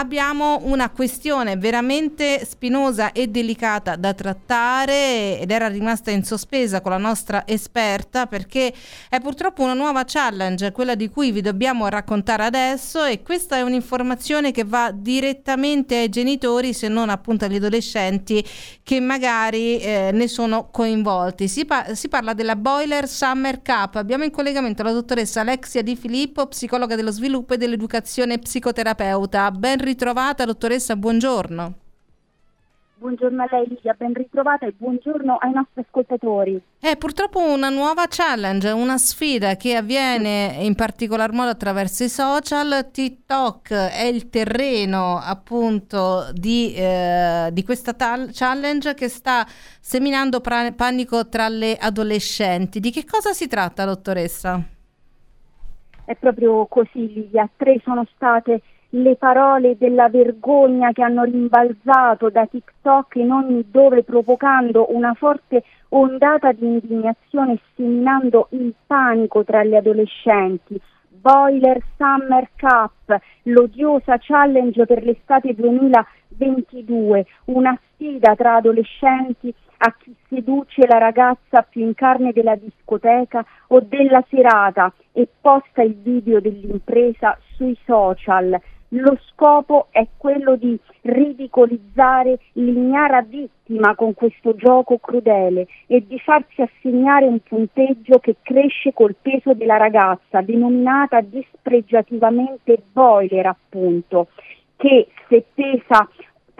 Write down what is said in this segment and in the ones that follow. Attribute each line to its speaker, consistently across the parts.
Speaker 1: abbiamo una questione veramente spinosa e delicata da trattare ed era rimasta in sospesa con la nostra esperta perché è purtroppo una nuova challenge, quella di cui vi dobbiamo raccontare adesso e questa è un'informazione che va direttamente ai genitori se non appunto agli adolescenti che magari eh, ne sono coinvolti. Si, pa- si parla della Boiler Summer Cup. Abbiamo in collegamento la dottoressa Alexia Di Filippo, psicologa dello sviluppo e dell'educazione psicoterapeuta. Ben ritrovata dottoressa, buongiorno.
Speaker 2: Buongiorno a lei Lidia, ben ritrovata e buongiorno ai nostri ascoltatori.
Speaker 1: È purtroppo una nuova challenge, una sfida che avviene in particolar modo attraverso i social. TikTok è il terreno appunto di, eh, di questa tal- challenge che sta seminando pra- panico tra le adolescenti. Di che cosa si tratta, dottoressa?
Speaker 2: È proprio così, Lidia. Tre sono state le parole della vergogna che hanno rimbalzato da TikTok in ogni dove provocando una forte ondata di indignazione e seminando il panico tra gli adolescenti. Boiler Summer Cup, l'odiosa challenge per l'estate 2022, una sfida tra adolescenti a chi seduce la ragazza più in carne della discoteca o della serata e posta il video dell'impresa sui social lo scopo è quello di ridicolizzare l'ignara vittima con questo gioco crudele e di farsi assegnare un punteggio che cresce col peso della ragazza, denominata dispregiativamente boiler appunto, che se pesa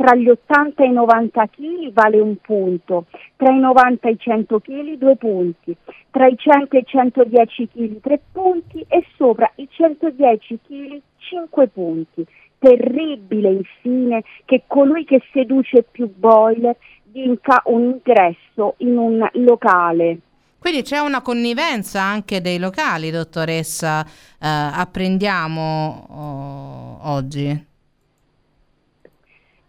Speaker 2: tra gli 80 e i 90 kg vale un punto, tra i 90 e i 100 kg due punti, tra i 100 e i 110 kg tre punti e sopra i 110 kg 5 punti. Terribile infine che colui che seduce più boiler vinca un ingresso in un locale.
Speaker 1: Quindi c'è una connivenza anche dei locali, dottoressa, eh, apprendiamo oh, oggi.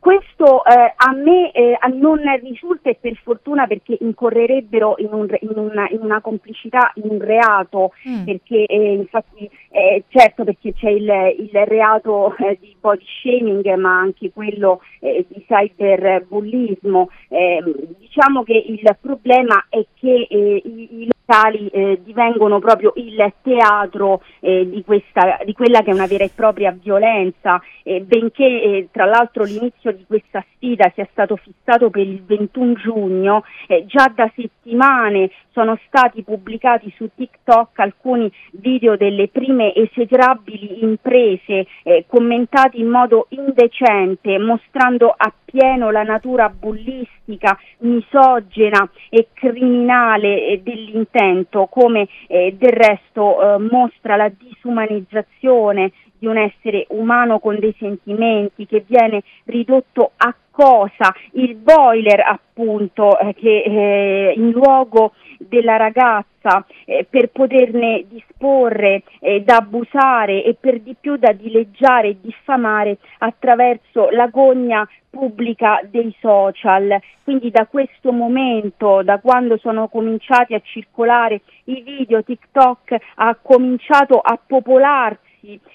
Speaker 2: Questo eh, a me eh, non risulta e per fortuna perché incorrerebbero in, un, in, una, in una, complicità, in un reato, mm. perché eh, infatti eh, certo perché c'è il, il reato eh, di body shaming ma anche quello eh, di cyberbullismo. Ehm, diciamo che il problema è che i, i locali divengono proprio il teatro di, questa, di, quella che è una vera e propria violenza, benché tra l'altro l'inizio di questa sfida sia stato fissato per il 21 giugno, eh, già da settimane sono stati pubblicati su TikTok alcuni video delle prime esegrabili imprese eh, commentati in modo indecente, mostrando appieno la natura bullistica, misogena e criminale dell'intento intento, come eh, del resto eh, mostra la disumanizzazione di un essere umano con dei sentimenti che viene ridotto a cosa? Il boiler appunto eh, che eh, in luogo della ragazza eh, per poterne disporre eh, da abusare e per di più da dileggiare e diffamare attraverso l'agonia pubblica dei social. Quindi da questo momento, da quando sono cominciati a circolare i video, TikTok ha cominciato a popolarsi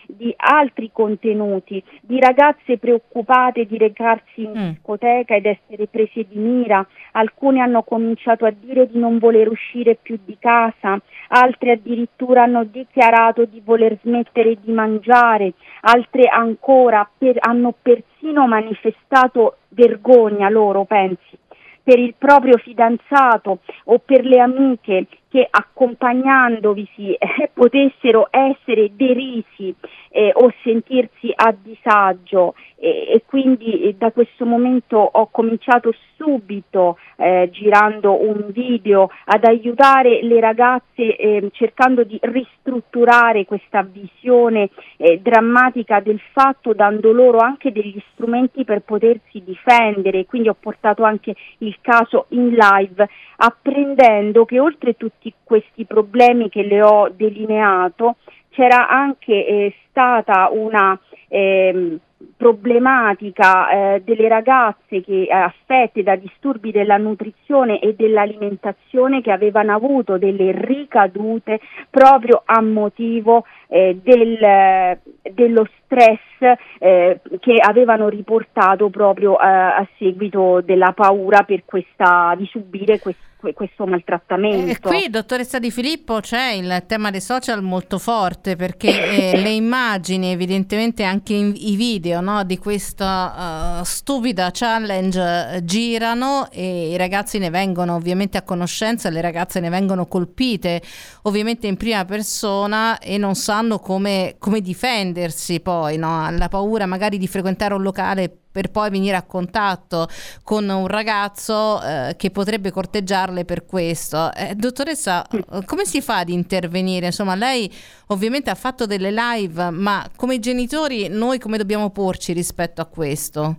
Speaker 2: di altri contenuti, di ragazze preoccupate di recarsi in mm. discoteca ed essere prese di mira, alcune hanno cominciato a dire di non voler uscire più di casa, altre addirittura hanno dichiarato di voler smettere di mangiare, altre ancora per, hanno persino manifestato vergogna loro, pensi, per il proprio fidanzato o per le amiche che accompagnandovisi eh, potessero essere derisi eh, o sentirsi a disagio. E, e quindi eh, da questo momento ho cominciato subito eh, girando un video ad aiutare le ragazze eh, cercando di ristrutturare questa visione eh, drammatica del fatto dando loro anche degli strumenti per potersi difendere. Quindi ho portato anche il caso in live apprendendo che oltre tutti questi problemi che le ho delineato c'era anche eh, stata una, eh, problematica eh, delle ragazze che eh, affette da disturbi della nutrizione e dell'alimentazione che avevano avuto delle ricadute proprio a motivo eh, del, dello stress eh, che avevano riportato proprio a seguito della paura questa, di subire questo questo maltrattamento.
Speaker 1: E qui, dottoressa Di Filippo, c'è il tema dei social molto forte perché eh, le immagini, evidentemente anche in, i video no, di questa uh, stupida challenge uh, girano e i ragazzi ne vengono ovviamente a conoscenza, le ragazze ne vengono colpite ovviamente in prima persona e non sanno come, come difendersi poi, no? hanno paura magari di frequentare un locale per poi venire a contatto con un ragazzo eh, che potrebbe corteggiarle per questo. Eh, dottoressa, come si fa ad intervenire? Insomma, lei ovviamente ha fatto delle live, ma come genitori noi come dobbiamo porci rispetto a questo?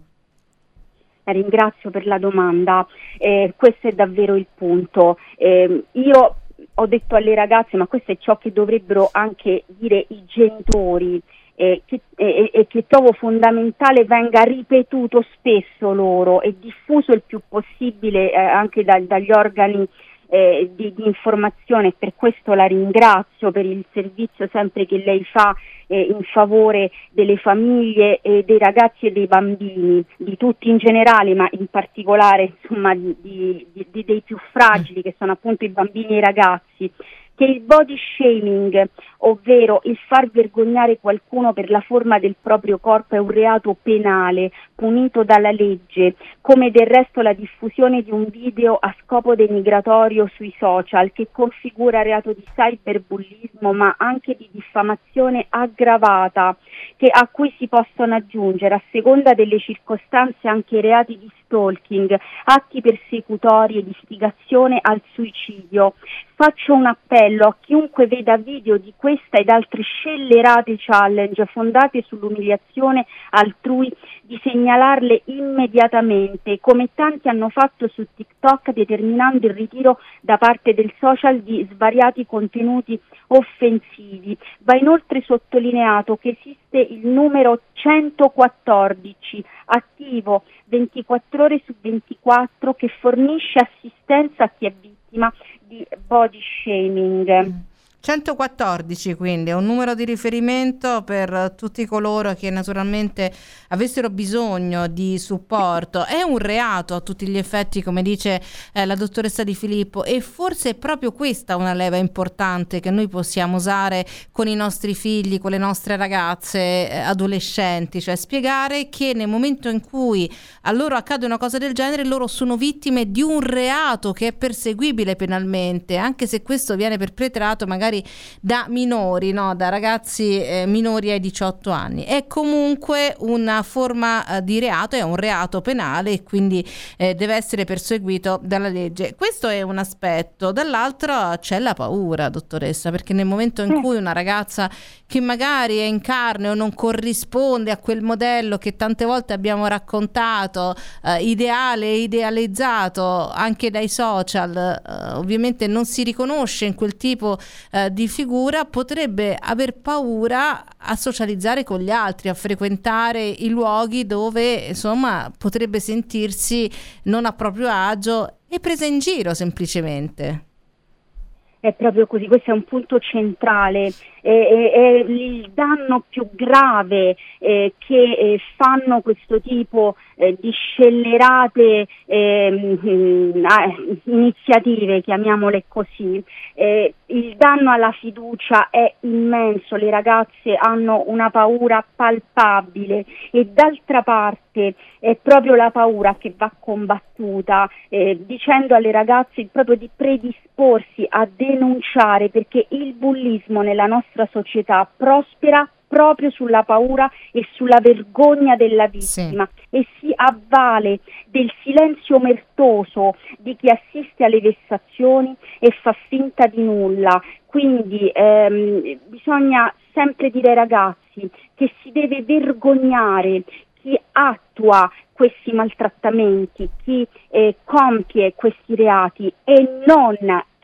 Speaker 2: Eh, ringrazio per la domanda, eh, questo è davvero il punto. Eh, io ho detto alle ragazze, ma questo è ciò che dovrebbero anche dire i genitori eh, che, eh, e che trovo fondamentale venga ripetuto spesso loro e diffuso il più possibile eh, anche da, dagli organi eh, di, di, informazione. Per questo la ringrazio per il servizio sempre che lei fa eh, in favore delle famiglie e dei ragazzi e dei bambini, di tutti in generale, ma in particolare insomma, di, di, dei più fragili che sono appunto i bambini e i ragazzi. Che il body shaming, ovvero il far vergognare qualcuno per la forma del proprio corpo, è un reato penale punito dalla legge, come del resto la diffusione di un video a scopo denigratorio sui social che configura reato di cyberbullismo ma anche di diffamazione aggravata che, a cui si possono aggiungere a seconda delle circostanze anche reati di stalking, atti persecutori e di istigazione al suicidio. Faccio un appello a chiunque veda video di questa ed altre scellerate challenge fondate sull'umiliazione altrui di segnalarle immediatamente, come tanti hanno fatto su TikTok determinando il ritiro da parte del social di svariati contenuti offensivi. Va inoltre sottolineato che esiste il numero 114 attivo 24 ore su 24 che fornisce assistenza a chi è vittima di body shaming.
Speaker 1: 114 quindi è un numero di riferimento per tutti coloro che naturalmente avessero bisogno di supporto. È un reato a tutti gli effetti, come dice eh, la dottoressa Di Filippo, e forse è proprio questa una leva importante che noi possiamo usare con i nostri figli, con le nostre ragazze eh, adolescenti, cioè spiegare che nel momento in cui a loro accade una cosa del genere, loro sono vittime di un reato che è perseguibile penalmente, anche se questo viene perpetrato magari magari da minori, no? da ragazzi eh, minori ai 18 anni. È comunque una forma eh, di reato, è un reato penale e quindi eh, deve essere perseguito dalla legge. Questo è un aspetto. Dall'altro c'è la paura, dottoressa, perché nel momento in cui una ragazza che magari è in carne o non corrisponde a quel modello che tante volte abbiamo raccontato, eh, ideale e idealizzato anche dai social, eh, ovviamente non si riconosce in quel tipo eh, di figura potrebbe aver paura a socializzare con gli altri, a frequentare i luoghi dove insomma potrebbe sentirsi non a proprio agio e presa in giro semplicemente.
Speaker 2: È proprio così, questo è un punto centrale, è, è, il danno più grave eh, che eh, fanno questo tipo eh, di scellerate ehm, iniziative, chiamiamole così. Eh, il danno alla fiducia è immenso, le ragazze hanno una paura palpabile e d'altra parte è proprio la paura che va combattuta, eh, dicendo alle ragazze proprio di predisporsi a denunciare perché il bullismo nella nostra società prospera proprio sulla paura e sulla vergogna della vittima sì. e si avvale del silenzio omertoso di chi assiste alle vessazioni e fa finta di nulla. Quindi ehm, bisogna sempre dire ai ragazzi che si deve vergognare chi attua questi maltrattamenti, chi eh, compie questi reati e non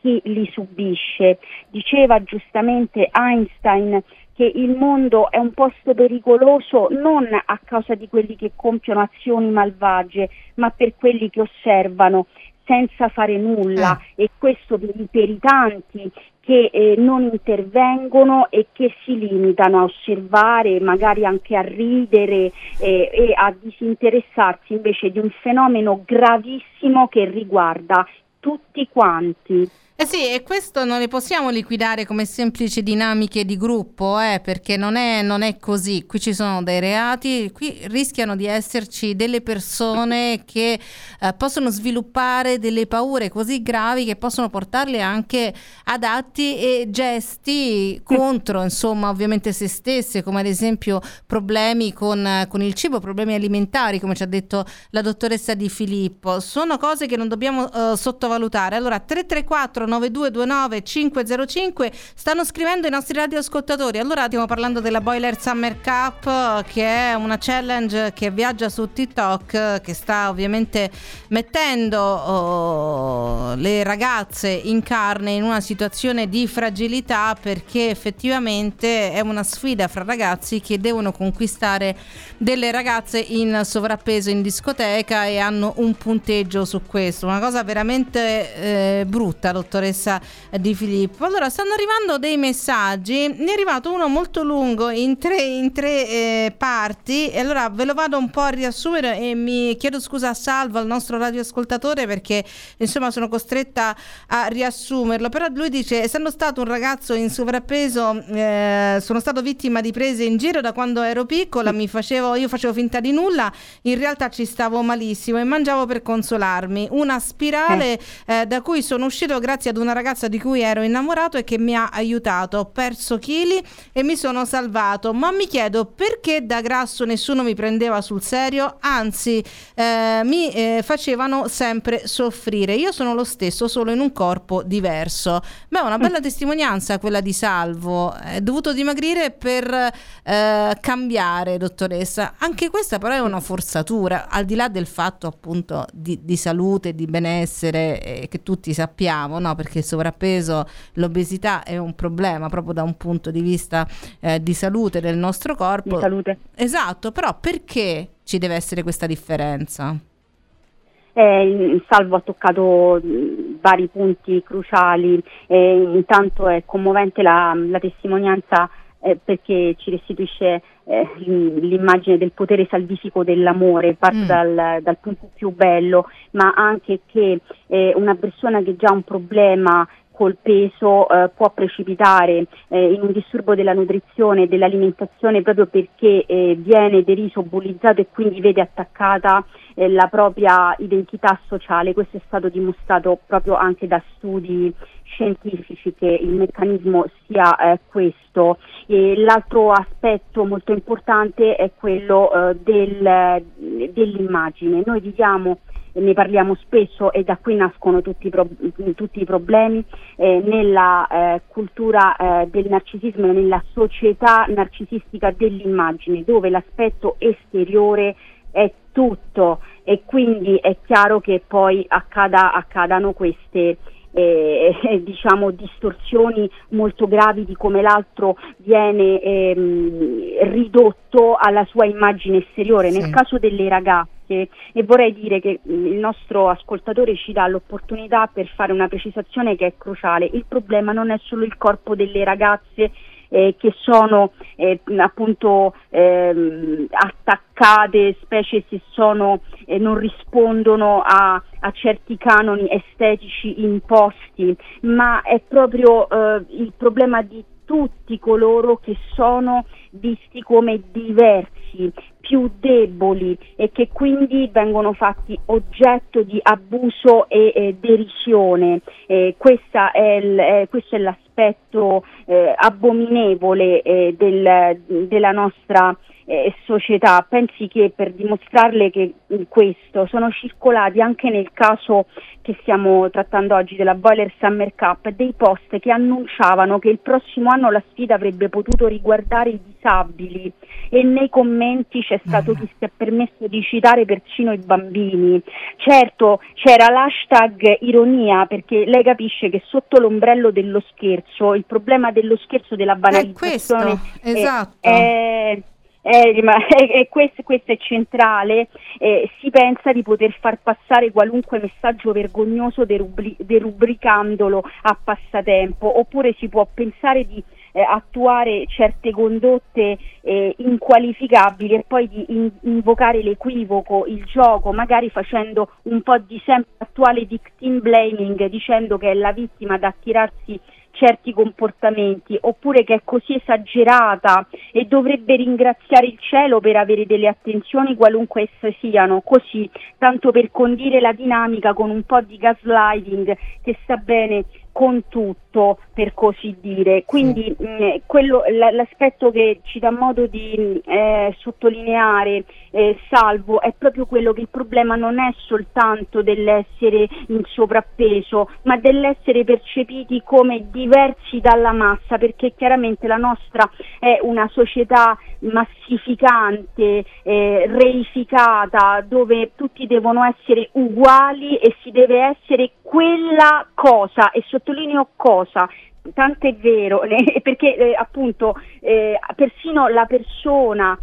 Speaker 2: chi li subisce. Diceva giustamente Einstein che il mondo è un posto pericoloso non a causa di quelli che compiono azioni malvagie, ma per quelli che osservano senza fare nulla eh. e questo per i, per i tanti che eh, non intervengono e che si limitano a osservare, magari anche a ridere eh, e a disinteressarsi invece di un fenomeno gravissimo che riguarda tutti quanti.
Speaker 1: Eh sì, e questo non le possiamo liquidare come semplici dinamiche di gruppo, eh, perché non è, non è, così. Qui ci sono dei reati, qui rischiano di esserci delle persone che eh, possono sviluppare delle paure così gravi che possono portarle anche ad atti e gesti contro, insomma, ovviamente se stesse, come ad esempio problemi con, con il cibo, problemi alimentari, come ci ha detto la dottoressa Di Filippo. Sono cose che non dobbiamo uh, sottovalutare. Allora, 334 9229 505 stanno scrivendo i nostri radioascoltatori. Allora stiamo parlando della Boiler Summer Cup che è una challenge che viaggia su TikTok che sta ovviamente mettendo oh, le ragazze in carne in una situazione di fragilità perché effettivamente è una sfida fra ragazzi che devono conquistare delle ragazze in sovrappeso in discoteca e hanno un punteggio su questo. Una cosa veramente eh, brutta, dottor dottoressa Di Filippo. Allora, stanno arrivando dei messaggi, ne è arrivato uno molto lungo in tre, in tre eh, parti, e allora ve lo vado un po' a riassumere e mi chiedo scusa a Salvo, al nostro radioascoltatore, perché insomma sono costretta a riassumerlo, però lui dice, essendo stato un ragazzo in sovrappeso, eh, sono stato vittima di prese in giro da quando ero piccola, mi facevo, io facevo finta di nulla, in realtà ci stavo malissimo e mangiavo per consolarmi, una spirale eh, eh da cui sono uscito grazie grazie ad una ragazza di cui ero innamorato e che mi ha aiutato. Ho perso chili e mi sono salvato, ma mi chiedo perché da grasso nessuno mi prendeva sul serio, anzi eh, mi eh, facevano sempre soffrire. Io sono lo stesso, solo in un corpo diverso. Beh, una bella mm. testimonianza quella di Salvo. È dovuto dimagrire per eh, cambiare, dottoressa. Anche questa però è una forzatura, al di là del fatto appunto di, di salute, di benessere eh, che tutti sappiamo, no? Perché il sovrappeso, l'obesità è un problema proprio da un punto di vista eh, di salute del nostro corpo.
Speaker 2: Di salute.
Speaker 1: Esatto, però perché ci deve essere questa differenza?
Speaker 2: Eh, Salvo ha toccato vari punti cruciali, eh, intanto è commovente la, la testimonianza eh, perché ci restituisce eh, l'immagine del potere salvifico dell'amore, parte mm. dal, dal, punto più bello, ma anche che eh, una persona che già ha un problema col peso eh, può precipitare eh, in un disturbo della nutrizione e dell'alimentazione proprio perché eh, viene deriso, bullizzato e quindi vede attaccata eh, la propria identità sociale. Questo è stato dimostrato proprio anche da studi scientifici che il meccanismo sia eh, questo. E l'altro aspetto molto importante è quello eh, del, dell'immagine. Noi viviamo ne parliamo spesso e da qui nascono tutti i, pro- tutti i problemi eh, nella eh, cultura eh, del narcisismo, nella società narcisistica dell'immagine, dove l'aspetto esteriore è tutto e quindi è chiaro che poi accada, accadano queste eh, diciamo, distorsioni molto gravi di come l'altro viene ehm, ridotto alla sua immagine esteriore. Sì. Nel caso delle ragazze, e vorrei dire che il nostro ascoltatore ci dà l'opportunità per fare una precisazione che è cruciale, il problema non è solo il corpo delle ragazze eh, che sono eh, appunto ehm, attaccate, specie se sono, eh, non rispondono a, a, certi canoni estetici imposti, ma è proprio eh, il problema di tutti coloro che sono visti come diversi, più deboli e che quindi vengono fatti oggetto di abuso e eh, derisione. Eh, è il, eh, questo è l'aspetto eh, abominevole eh, del, della nostra eh, società. Pensi che per dimostrarle che questo sono circolati anche nel caso che stiamo trattando oggi della Boiler Summer Cup dei post che annunciavano che il prossimo anno la sfida avrebbe potuto riguardare i disabili e nei commenti c'è stato chi si è permesso di citare persino i bambini. Certo, c'era l'hashtag ironia perché lei capisce che sotto l'ombrello dello scherzo, il problema dello scherzo della banalizzazione
Speaker 1: è questo, esatto.
Speaker 2: è, è, è, questo, questo, è centrale, eh, si pensa di poter far passare qualunque messaggio vergognoso derubri- derubricandolo a passatempo, oppure si può pensare di eh, attuare certe condotte eh, inqualificabili e poi di in- invocare l'equivoco, il gioco, magari facendo un po' di sempre attuale victim blaming, dicendo che è la vittima da attirarsi certi comportamenti oppure che è così esagerata e dovrebbe ringraziare il cielo per avere delle attenzioni qualunque esse siano, così tanto per condire la dinamica con un po' di gaslighting che sta bene con tutto, per così dire. Quindi mh, mm, quello, l- l'aspetto che ci dà modo di eh, sottolineare, eh, Salvo, è proprio quello che il problema non è soltanto dell'essere in sovrappeso, ma dell'essere percepiti come diversi dalla massa, perché chiaramente la nostra è una società massificante, eh, reificata, dove tutti devono essere uguali e si deve essere quella cosa, e sottolineo cosa, tanto è vero, perché eh, appunto eh, persino la persona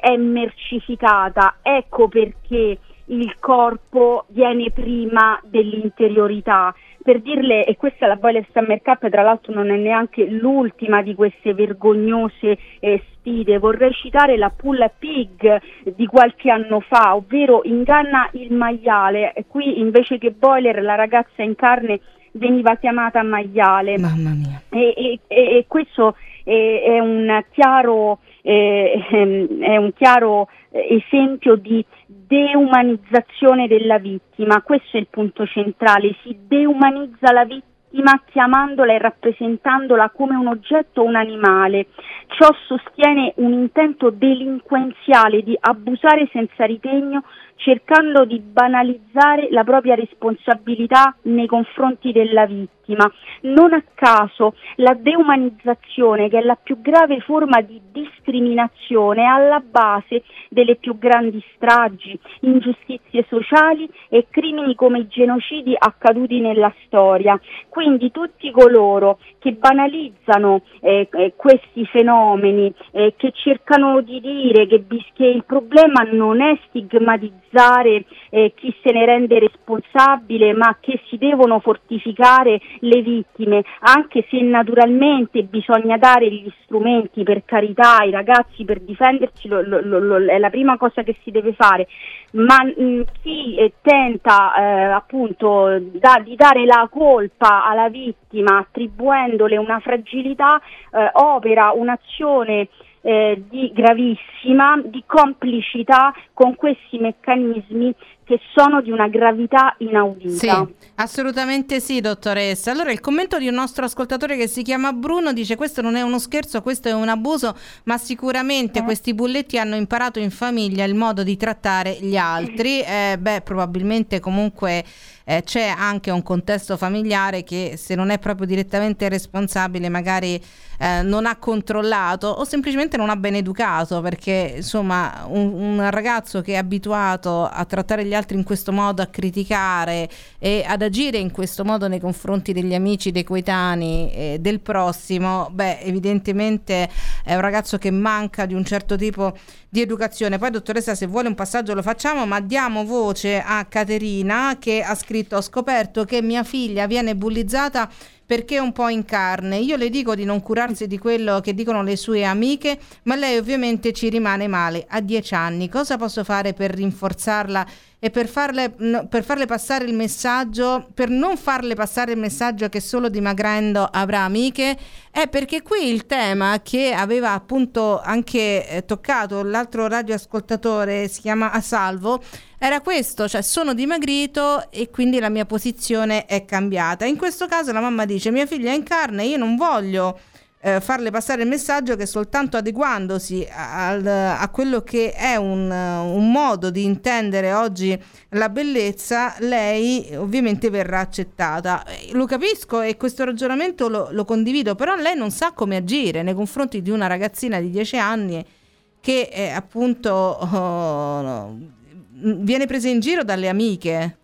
Speaker 2: è mercificata, ecco perché il corpo viene prima dell'interiorità. Per dirle, e questa la Boiler Summer Cup tra l'altro non è neanche l'ultima di queste vergognose eh, sfide, vorrei citare la Pull Pig di qualche anno fa, ovvero inganna il maiale, qui invece che Boiler la ragazza in carne veniva chiamata maiale.
Speaker 1: Mamma mia.
Speaker 2: E, e, e questo è, è un chiaro, è, è un chiaro esempio di deumanizzazione della vittima, questo è il punto centrale, si deumanizza la vittima chiamandola e rappresentandola come un oggetto o un animale. Ciò sostiene un intento delinquenziale di abusare senza ritegno cercando di banalizzare la propria responsabilità nei confronti della vittima. Non a caso la deumanizzazione, che è la più grave forma di discriminazione, è alla base delle più grandi stragi, ingiustizie sociali e crimini come i genocidi accaduti nella storia. Quindi tutti coloro che banalizzano eh, eh, questi fenomeni, eh, che cercano di dire che, che il problema non è stigmatizzare, penalizzare eh, chi se ne rende responsabile, ma che si devono fortificare le vittime, anche se naturalmente bisogna dare gli strumenti per carità ai ragazzi per difendersi, lo, lo, lo, è la prima cosa che si deve fare, ma mh, mm, chi eh, tenta eh, appunto da, di dare la colpa alla vittima attribuendole una fragilità eh, opera un'azione eh, di gravissima, di complicità con questi meccanismi che sono di una gravità inaudita.
Speaker 1: Sì, assolutamente sì, dottoressa. Allora il commento di un nostro ascoltatore che si chiama Bruno dice questo non è uno scherzo, questo è un abuso, ma sicuramente eh. questi bulletti hanno imparato in famiglia il modo di trattare gli altri. Eh, beh, probabilmente comunque eh, c'è anche un contesto familiare che se non è proprio direttamente responsabile magari eh, non ha controllato o semplicemente non ha ben educato perché insomma un, un, ragazzo che è abituato a trattare gli altri in questo modo, a criticare e ad agire in questo modo nei confronti degli amici, dei coetanei, eh, del prossimo, beh evidentemente è un ragazzo che manca di un certo tipo di educazione. Poi dottoressa se vuole un passaggio lo facciamo, ma diamo voce a Caterina che ha scritto ho scoperto che mia figlia viene bullizzata perché è un po' in carne. Io le dico di non curarsi di quello che dicono le sue amiche, ma lei ovviamente ci rimane male. A dieci anni, cosa posso fare per rinforzarla e per farle, per farle passare il messaggio, per non farle passare il messaggio che solo dimagrendo avrà amiche? È perché qui il tema che aveva appunto anche eh, toccato l'altro radioascoltatore, si chiama A Salvo, era questo, cioè sono dimagrito e quindi la mia posizione è cambiata. In questo caso la mamma dice mia figlia è in carne, io non voglio eh, farle passare il messaggio che soltanto adeguandosi al, a quello che è un, un, modo di intendere oggi la bellezza, lei ovviamente verrà accettata. Lo capisco e questo ragionamento lo, lo condivido, però lei non sa come agire nei confronti di una ragazzina di 10 anni che eh, appunto oh, viene presa in giro dalle amiche.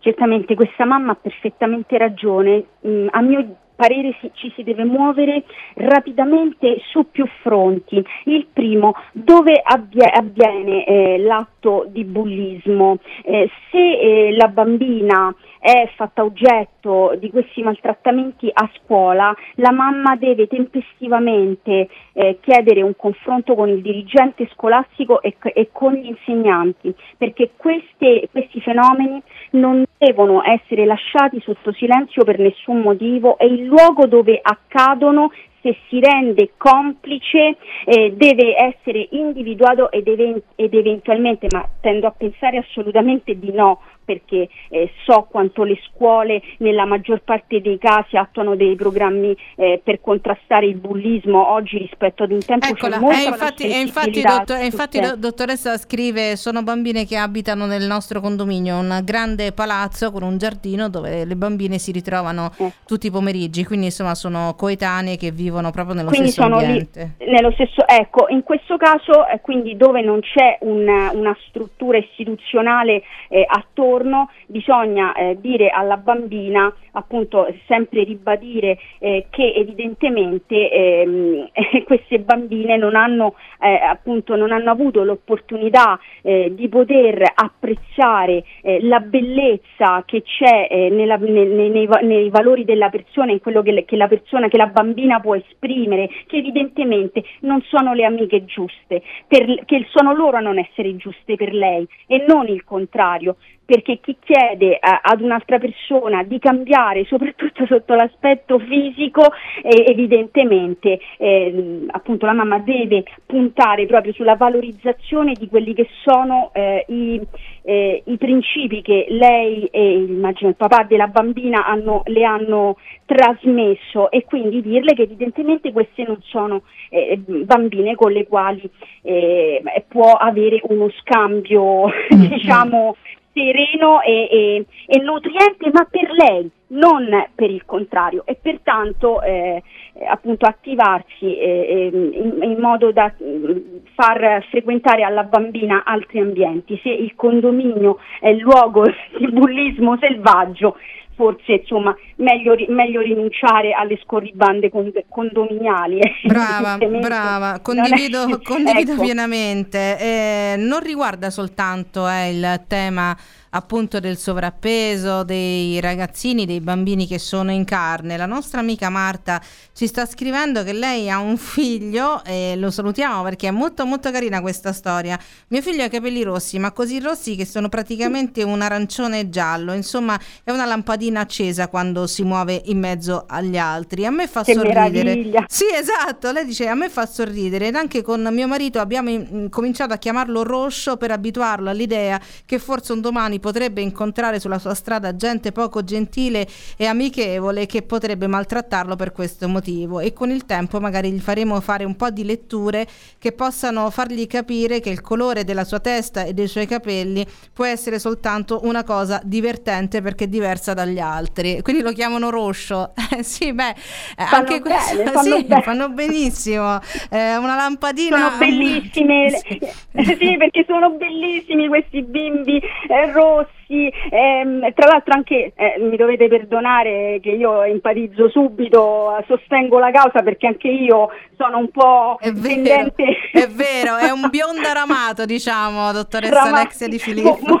Speaker 2: Certamente questa mamma ha perfettamente ragione. Mm, a mio parere si, ci si deve muovere rapidamente su più fronti. Il primo, dove avvie, avviene eh, l'atto di bullismo? Eh, se eh, la bambina è fatta oggetto di questi maltrattamenti a scuola, la mamma deve tempestivamente eh, chiedere un confronto con il dirigente scolastico e, e con gli insegnanti, perché queste, questi fenomeni non devono essere lasciati sotto silenzio per nessun motivo. E il luogo dove accadono se si rende complice eh, deve essere individuato ed, even- ed, eventualmente, ma tendo a pensare assolutamente di no, perché eh, so quanto le scuole nella maggior parte dei casi attuano dei programmi eh, per contrastare il bullismo. Oggi rispetto ad un tempo
Speaker 1: Eccola,
Speaker 2: c'è
Speaker 1: e infatti, e infatti, dottor, e infatti dottoressa scrive sono bambine che abitano nel nostro condominio un grande palazzo con un giardino dove le bambine si ritrovano eh. tutti i pomeriggi. Quindi insomma sono coetanee che vivono proprio nello
Speaker 2: quindi
Speaker 1: stesso ambiente
Speaker 2: lì, nello stesso, ecco in questo caso eh, quindi dove non c'è un, una struttura istituzionale eh, attorno giorno bisogna eh, dire alla bambina, appunto sempre ribadire eh, che evidentemente ehm, queste bambine non hanno, eh, appunto, non hanno avuto l'opportunità eh, di poter apprezzare eh, la bellezza che c'è eh, nella, nei, nei, nei, valori della persona, in quello che, che la persona, che la bambina può esprimere, che evidentemente non sono le amiche giuste, per, che sono loro a non essere giuste per lei e non il contrario perché chi chiede a, ad un'altra persona di cambiare, soprattutto sotto l'aspetto fisico, eh, evidentemente eh, appunto la mamma deve puntare proprio sulla valorizzazione di quelli che sono eh, i, eh, i, principi che lei e immagino il papà della bambina hanno, le hanno trasmesso e quindi dirle che evidentemente queste non sono eh, bambine con le quali eh, può avere uno scambio mm-hmm. diciamo sereno e, e, e, nutriente, ma per lei, non per il contrario, e pertanto eh, appunto attivarsi eh, ehm, in, in, modo da mm, far frequentare alla bambina altri ambienti. Se il condominio è il luogo di bullismo selvaggio, forse insomma meglio, meglio rinunciare alle scorribande condominiali.
Speaker 1: Brava, brava, condivido, è... condivido ecco. pienamente. Eh, non riguarda soltanto eh, il tema appunto del sovrappeso, dei ragazzini, dei bambini che sono in carne. La nostra amica Marta ci sta scrivendo che lei ha un figlio e lo salutiamo perché è molto molto carina questa storia. Mio figlio ha i capelli rossi, ma così rossi che sono praticamente un arancione giallo, insomma è una lampadina accesa quando si muove in mezzo agli altri. A me fa
Speaker 2: che
Speaker 1: sorridere.
Speaker 2: Meraviglia.
Speaker 1: Sì, esatto, lei dice a me fa sorridere ed anche con mio marito abbiamo in- cominciato a chiamarlo Roscio per abituarlo all'idea che forse un domani potrebbe incontrare sulla sua strada gente poco gentile e amichevole che potrebbe maltrattarlo per questo motivo e con il tempo magari gli faremo fare un po' di letture che possano fargli capire che il colore della sua testa e dei suoi capelli può essere soltanto una cosa divertente perché diversa dagli altri. Quindi lo chiamano Roscio. Eh, sì, beh,
Speaker 2: fanno
Speaker 1: anche
Speaker 2: bene,
Speaker 1: questo
Speaker 2: fanno,
Speaker 1: sì, fanno benissimo. Eh, una lampadina.
Speaker 2: Sono bellissime, sì. sì. perché sono bellissimi questi bimbi eh, rossi sì, ehm, tra l'altro anche eh, mi dovete perdonare che io empatizzo subito, sostengo la causa perché anche io sono un po'
Speaker 1: è vero, tendente. È vero, è un bionda ramato, diciamo, dottoressa Rama- Alexia Di Filippo.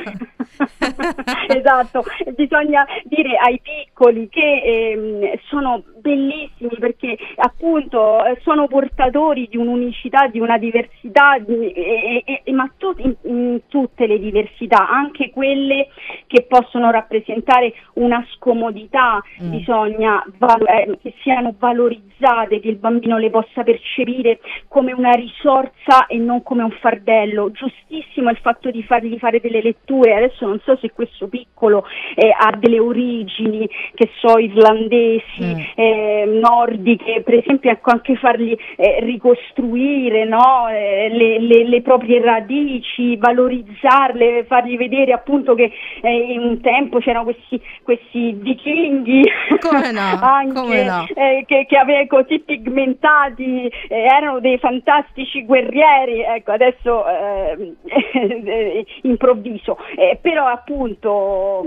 Speaker 2: Esatto, bisogna dire ai piccoli che ehm, sono bellissimi perché appunto sono portatori di un'unicità, di una diversità, di, e, e, ma tu, in, in, tutte le diversità, anche quelle che possono rappresentare una scomodità, mm. bisogna valo- eh, che siano valorizzate, che il bambino le possa percepire come una risorsa e non come un fardello. Giustissimo il fatto di fargli fare delle letture, adesso non so se questo piccolo eh, ha delle origini, che so, irlandesi, mm. eh, nordiche, per esempio ecco, anche fargli eh, ricostruire no? eh, le, le, le, proprie radici, valorizzarle, fargli vedere appunto che eh, in un tempo c'erano questi, questi vichinghi
Speaker 1: no,
Speaker 2: anche,
Speaker 1: no.
Speaker 2: Eh, che, che avevano così pigmentati, erano dei fantastici guerrieri, ecco adesso improvviso, eh, però appunto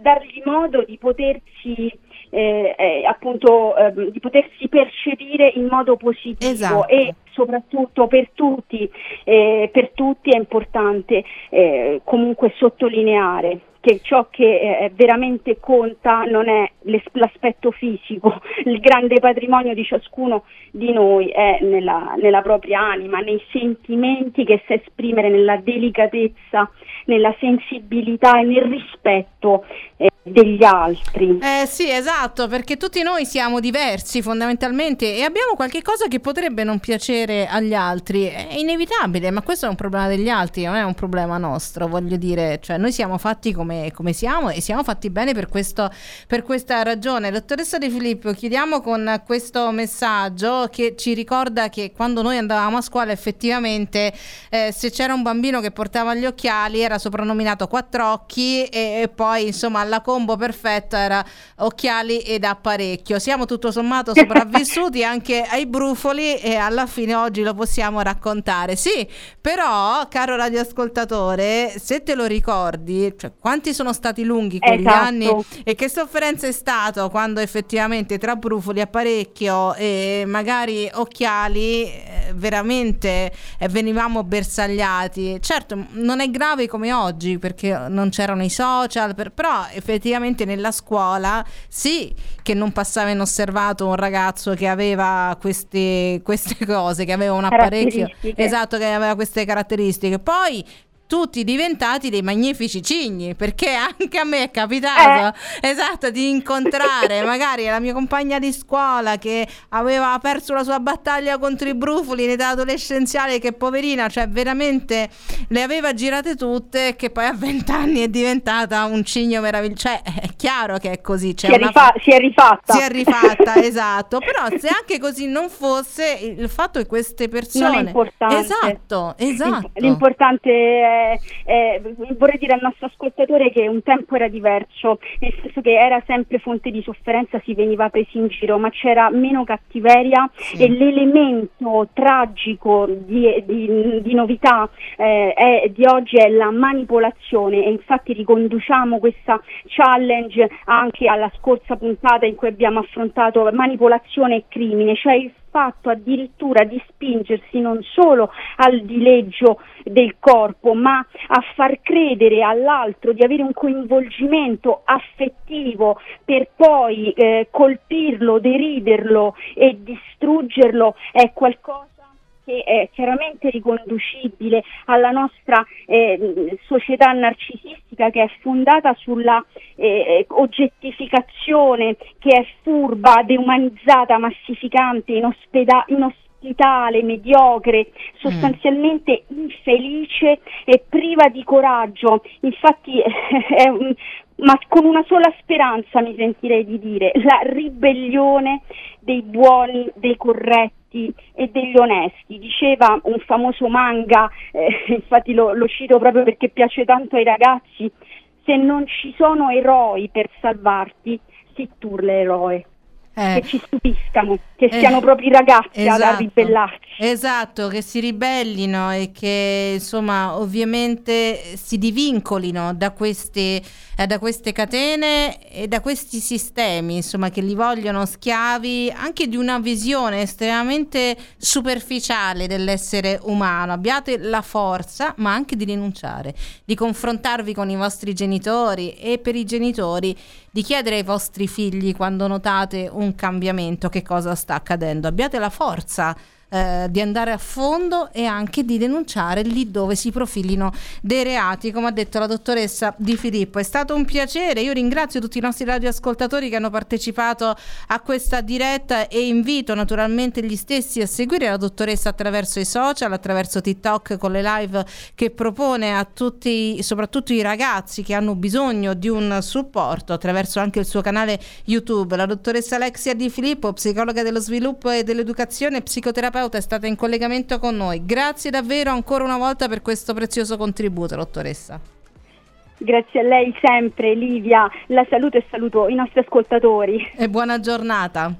Speaker 2: dargli modo di potersi eh, eh, appunto eh, di potersi percepire in modo positivo
Speaker 1: esatto.
Speaker 2: e soprattutto per tutti, eh, per tutti è importante eh, comunque sottolineare che ciò che eh, veramente conta non è l'aspetto fisico, il grande patrimonio di ciascuno di noi è nella, nella propria anima, nei sentimenti che sa esprimere, nella delicatezza, nella sensibilità e nel rispetto eh, degli altri.
Speaker 1: Eh sì, esatto, perché tutti noi siamo diversi fondamentalmente e abbiamo qualche cosa che potrebbe non piacere agli altri. È inevitabile, ma questo è un problema degli altri, non è un problema nostro, voglio dire, cioè noi siamo fatti come, come siamo e siamo fatti bene per, questo, per questa ragione. Dottoressa De Filippo, chiudiamo con questo messaggio che ci ricorda che quando noi andavamo a scuola effettivamente eh, se c'era un bambino che portava gli occhiali era soprannominato quattro occhi e, e poi insomma alla combo perfetto era occhiali ed apparecchio. Siamo tutto sommato sopravvissuti anche ai brufoli e alla fine oggi lo possiamo raccontare. Sì, però caro radioascoltatore, se te lo ricordi, cioè, quanti sono stati lunghi quegli
Speaker 2: esatto.
Speaker 1: anni e che sofferenza è stato quando effettivamente tra brufoli, apparecchio e magari occhiali eh, veramente eh, venivamo bersagliati. Certo, non è grave come oggi perché non c'erano i social, per, però effettivamente nella scuola sì che non passava inosservato un ragazzo che aveva queste, queste cose, che aveva un apparecchio esatto, che aveva queste caratteristiche. Poi tutti diventati dei magnifici cigni, perché anche a me è capitato, eh. esatto, di incontrare magari la mia compagna di scuola che aveva perso la sua battaglia contro i brufoli in età adolescenziale, che poverina, cioè veramente le aveva girate tutte, che poi a vent'anni è diventata un cigno meraviglioso, cioè è chiaro che è così.
Speaker 2: Si è, rifa- si, è rifatta.
Speaker 1: Si è rifatta, esatto, però se anche così non fosse, il fatto che queste persone... Esatto, esatto.
Speaker 2: L'importante è eh, vorrei dire al nostro ascoltatore che un tempo era diverso, nel senso che era sempre fonte di sofferenza, si veniva presi in giro, ma c'era meno cattiveria sì. e l'elemento tragico di, di, di novità eh, è, di oggi è la manipolazione e infatti riconduciamo questa challenge anche alla scorsa puntata in cui abbiamo affrontato manipolazione e crimine, cioè il fatto addirittura di spingersi non solo al dileggio del corpo, ma a far credere all'altro di avere un coinvolgimento affettivo per poi eh, colpirlo, deriderlo e distruggerlo è qualcosa che è chiaramente riconducibile alla nostra eh, società narcisistica che è fondata sulla eh, oggettificazione che è furba, deumanizzata, massificante, inospeda- inospitale, mediocre, sostanzialmente infelice e priva di coraggio. Infatti è un, ma con una sola speranza mi sentirei di dire, la ribellione dei buoni, dei corretti e degli onesti. Diceva un famoso manga, eh, infatti lo, lo cito proprio perché piace tanto ai ragazzi, se non ci sono eroi per salvarti, sii tu l'eroe eh, che ci stupiscano, che eh, siano proprio i ragazzi esatto, a ribellarsi.
Speaker 1: Esatto, che si ribellino e che insomma ovviamente si divincolino da queste, eh, da queste catene e da questi sistemi insomma che li vogliono schiavi anche di una visione estremamente superficiale dell'essere umano. Abbiate la forza ma anche di rinunciare, di confrontarvi con i vostri genitori e per i genitori di chiedere ai vostri figli quando notate un cambiamento che cosa sta accadendo. Abbiate la forza eh, di andare a fondo e anche di denunciare lì dove si profilino dei reati, come ha detto la dottoressa Di Filippo. È stato un piacere, io ringrazio tutti i nostri radioascoltatori che hanno partecipato a questa diretta e invito naturalmente gli stessi a seguire la dottoressa attraverso i social, attraverso TikTok con le live che propone a tutti, soprattutto i ragazzi che hanno bisogno di un supporto attraverso anche il suo canale YouTube. La dottoressa Alexia Di Filippo, psicologa dello sviluppo e dell'educazione, psicoterapeuta terapeuta è stata in collegamento con noi. Grazie davvero ancora una volta per questo prezioso contributo, dottoressa.
Speaker 2: Grazie a lei sempre Livia, la saluto e saluto i nostri ascoltatori.
Speaker 1: E buona giornata.